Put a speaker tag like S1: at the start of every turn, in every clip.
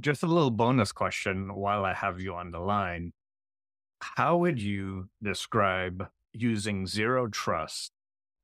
S1: Just a little bonus question while I have you on the line. How would you describe using zero trust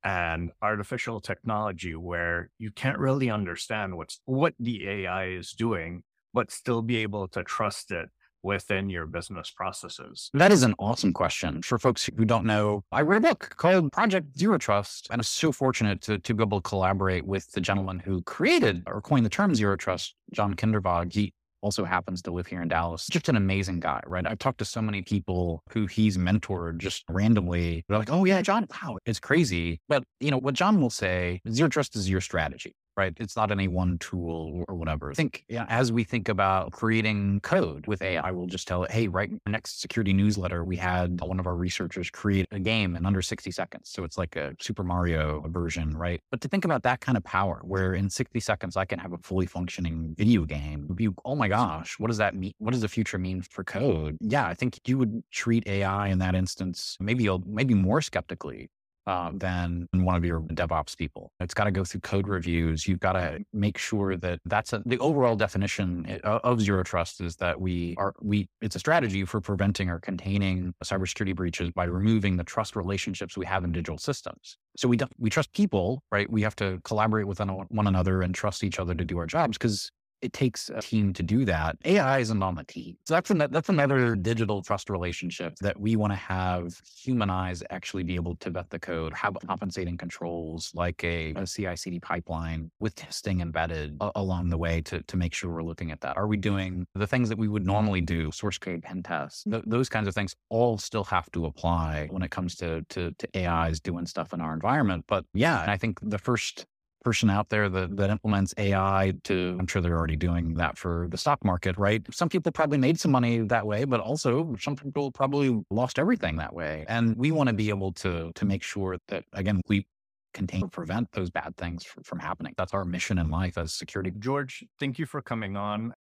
S1: and artificial technology where you can't really understand what's what the AI is doing, but still be able to trust it within your business processes?
S2: That is an awesome question. For folks who don't know, I wrote a book called Project Zero Trust, and I'm so fortunate to, to be able to collaborate with the gentleman who created or coined the term zero trust, John Kindervag. He also happens to live here in Dallas. Just an amazing guy, right? I've talked to so many people who he's mentored just randomly. They're like, oh, yeah, John, wow, it's crazy. But, you know, what John will say, zero trust is your strategy right? It's not any one tool or whatever. I think as we think about creating code with AI, we'll just tell it, hey, right next security newsletter, we had one of our researchers create a game in under 60 seconds. So it's like a Super Mario version, right? But to think about that kind of power, where in 60 seconds I can have a fully functioning video game, oh my gosh, what does that mean? What does the future mean for code? Yeah, I think you would treat AI in that instance maybe maybe more skeptically uh, than one of your DevOps people. It's got to go through code reviews. You've got to make sure that that's a, the overall definition eh, of zero trust is that we are we it's a strategy for preventing or containing cybersecurity breaches by removing the trust relationships we have in digital systems. So we we trust people, right? We have to collaborate with one another and trust each other to do our jobs because it takes a team to do that. AI isn't on the team. So that's, an, that's another digital trust relationship that we want to have humanize, actually be able to vet the code, have compensating controls like a, a CI CD pipeline with testing embedded a- along the way to, to make sure we're looking at that. Are we doing the things that we would normally do, source code, pen tests, th- those kinds of things all still have to apply when it comes to, to, to AIs doing stuff in our environment. But yeah, I think the first person out there that, that implements AI to, I'm sure they're already doing that for the stock market, right? Some people probably made some money that way, but also some people probably lost everything that way. And we want to be able to, to make sure that, again, we contain, prevent those bad things from, from happening. That's our mission in life as security.
S1: George, thank you for coming on.